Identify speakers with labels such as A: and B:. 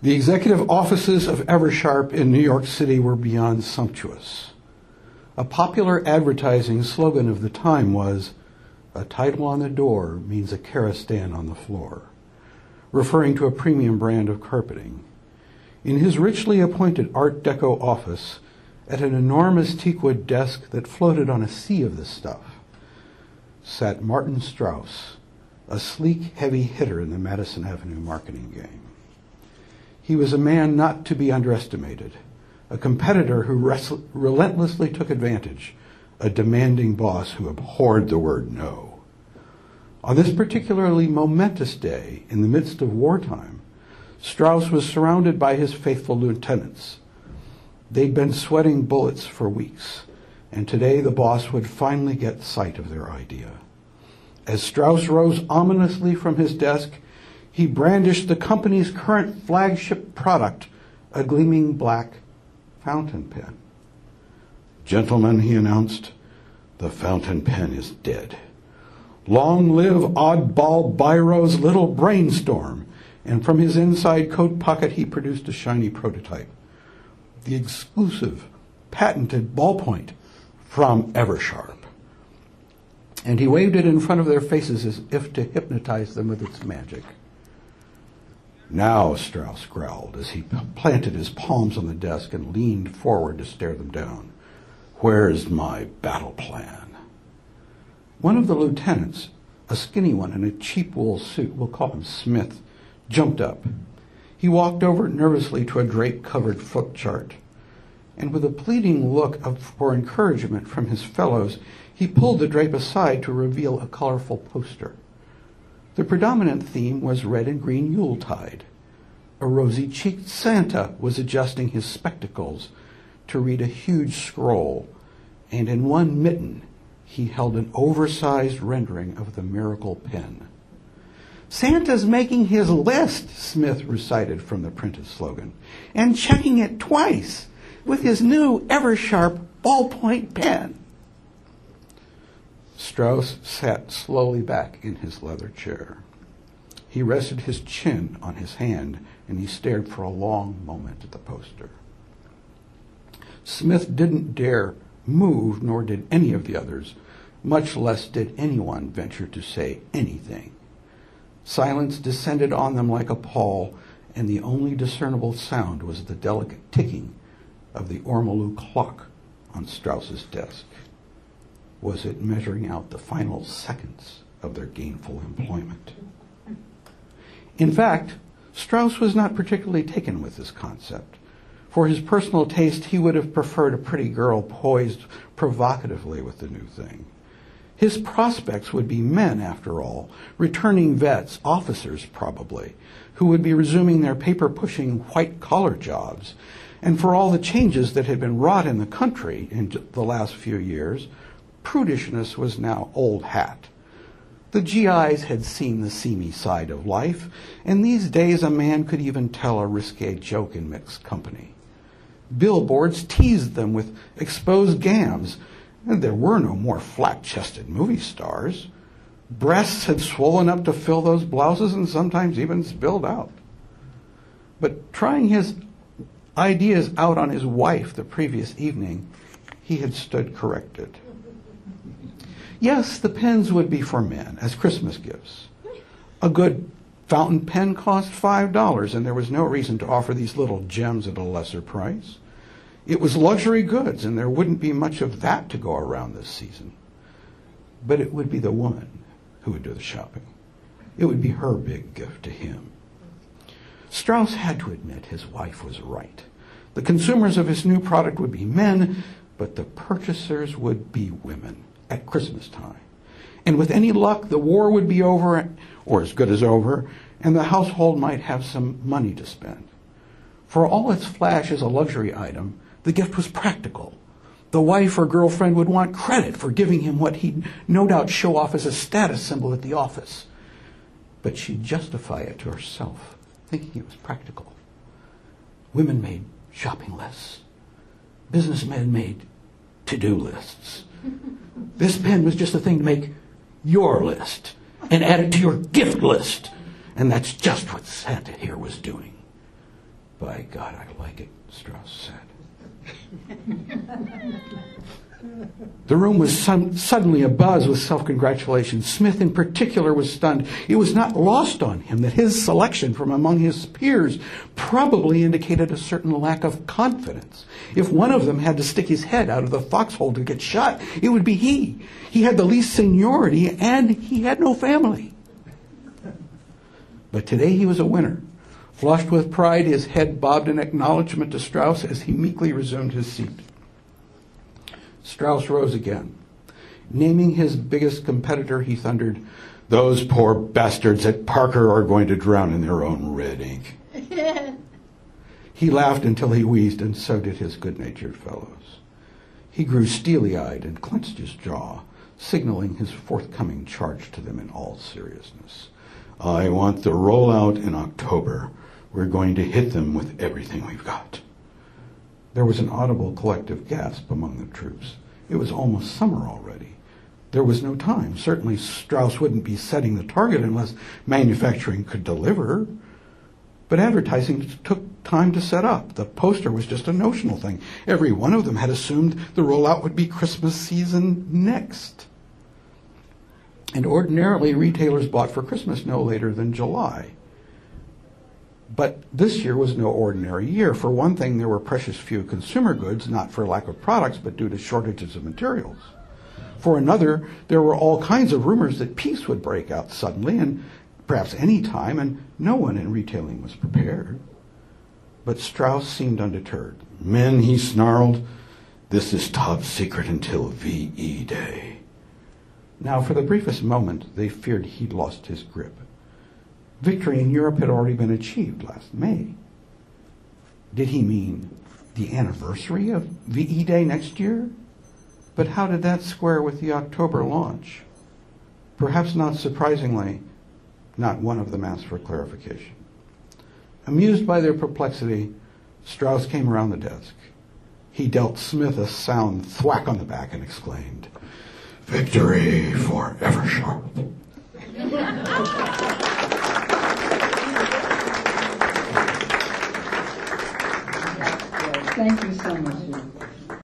A: The executive offices of Eversharp in New York City were beyond sumptuous. A popular advertising slogan of the time was, a title on the door means a Karastan on the floor, referring to a premium brand of carpeting. In his richly appointed Art Deco office, at an enormous teakwood desk that floated on a sea of the stuff, sat Martin Strauss, a sleek, heavy hitter in the Madison Avenue marketing game. He was a man not to be underestimated, a competitor who relentlessly took advantage, a demanding boss who abhorred the word no. On this particularly momentous day, in the midst of wartime, Strauss was surrounded by his faithful lieutenants. They'd been sweating bullets for weeks, and today the boss would finally get sight of their idea. As Strauss rose ominously from his desk, he brandished the company's current flagship product, a gleaming black fountain pen. Gentlemen, he announced, the fountain pen is dead. Long live oddball Biro's little brainstorm. And from his inside coat pocket, he produced a shiny prototype. The exclusive, patented ballpoint from Eversharp. And he waved it in front of their faces as if to hypnotize them with its magic. Now, Strauss growled as he planted his palms on the desk and leaned forward to stare them down. Where's my battle plan? One of the lieutenants, a skinny one in a cheap wool suit, we'll call him Smith, jumped up. He walked over nervously to a drape covered foot chart. And with a pleading look for encouragement from his fellows, he pulled the drape aside to reveal a colorful poster. The predominant theme was red and green Yuletide. A rosy cheeked Santa was adjusting his spectacles to read a huge scroll, and in one mitten he held an oversized rendering of the miracle pen. Santa's making his list, Smith recited from the printed slogan, and checking it twice with his new Eversharp ballpoint pen. Strauss sat slowly back in his leather chair. He rested his chin on his hand and he stared for a long moment at the poster. Smith didn't dare move, nor did any of the others, much less did anyone venture to say anything. Silence descended on them like a pall, and the only discernible sound was the delicate ticking of the ormolu clock on Strauss's desk was it measuring out the final seconds of their gainful employment. In fact, Strauss was not particularly taken with this concept. For his personal taste, he would have preferred a pretty girl poised provocatively with the new thing. His prospects would be men, after all, returning vets, officers probably, who would be resuming their paper pushing white collar jobs. And for all the changes that had been wrought in the country in the last few years, prudishness was now old hat. The GIs had seen the seamy side of life, and these days a man could even tell a risque joke in mixed company. Billboards teased them with exposed gams, and there were no more flat chested movie stars. Breasts had swollen up to fill those blouses and sometimes even spilled out. But trying his ideas out on his wife the previous evening, he had stood corrected. Yes, the pens would be for men as Christmas gifts. A good fountain pen cost $5, and there was no reason to offer these little gems at a lesser price. It was luxury goods, and there wouldn't be much of that to go around this season. But it would be the woman who would do the shopping. It would be her big gift to him. Strauss had to admit his wife was right. The consumers of his new product would be men, but the purchasers would be women at Christmas time. And with any luck, the war would be over, or as good as over, and the household might have some money to spend. For all its flash as a luxury item, the gift was practical. The wife or girlfriend would want credit for giving him what he'd no doubt show off as a status symbol at the office. But she'd justify it to herself, thinking it was practical. Women made shopping lists. Businessmen made to-do lists. This pen was just a thing to make your list and add it to your gift list. And that's just what Santa here was doing. By God, I like it, Strauss said. The room was some, suddenly abuzz with self congratulation. Smith, in particular, was stunned. It was not lost on him that his selection from among his peers probably indicated a certain lack of confidence. If one of them had to stick his head out of the foxhole to get shot, it would be he. He had the least seniority and he had no family. But today he was a winner. Flushed with pride, his head bobbed in acknowledgement to Strauss as he meekly resumed his seat. Strauss rose again. Naming his biggest competitor, he thundered, Those poor bastards at Parker are going to drown in their own red ink. he laughed until he wheezed, and so did his good natured fellows. He grew steely eyed and clenched his jaw, signaling his forthcoming charge to them in all seriousness. I want the rollout in October. We're going to hit them with everything we've got. There was an audible collective gasp among the troops. It was almost summer already. There was no time. Certainly Strauss wouldn't be setting the target unless manufacturing could deliver. But advertising took time to set up. The poster was just a notional thing. Every one of them had assumed the rollout would be Christmas season next. And ordinarily, retailers bought for Christmas no later than July. But this year was no ordinary year. For one thing, there were precious few consumer goods, not for lack of products, but due to shortages of materials. For another, there were all kinds of rumors that peace would break out suddenly and perhaps any time, and no one in retailing was prepared. But Strauss seemed undeterred. Men, he snarled, this is top secret until VE Day. Now, for the briefest moment, they feared he'd lost his grip. Victory in Europe had already been achieved last May. Did he mean the anniversary of VE Day next year? But how did that square with the October launch? Perhaps not surprisingly, not one of them asked for clarification. Amused by their perplexity, Strauss came around the desk. He dealt Smith a sound thwack on the back and exclaimed, Victory for Eversharp.
B: Thank you so much.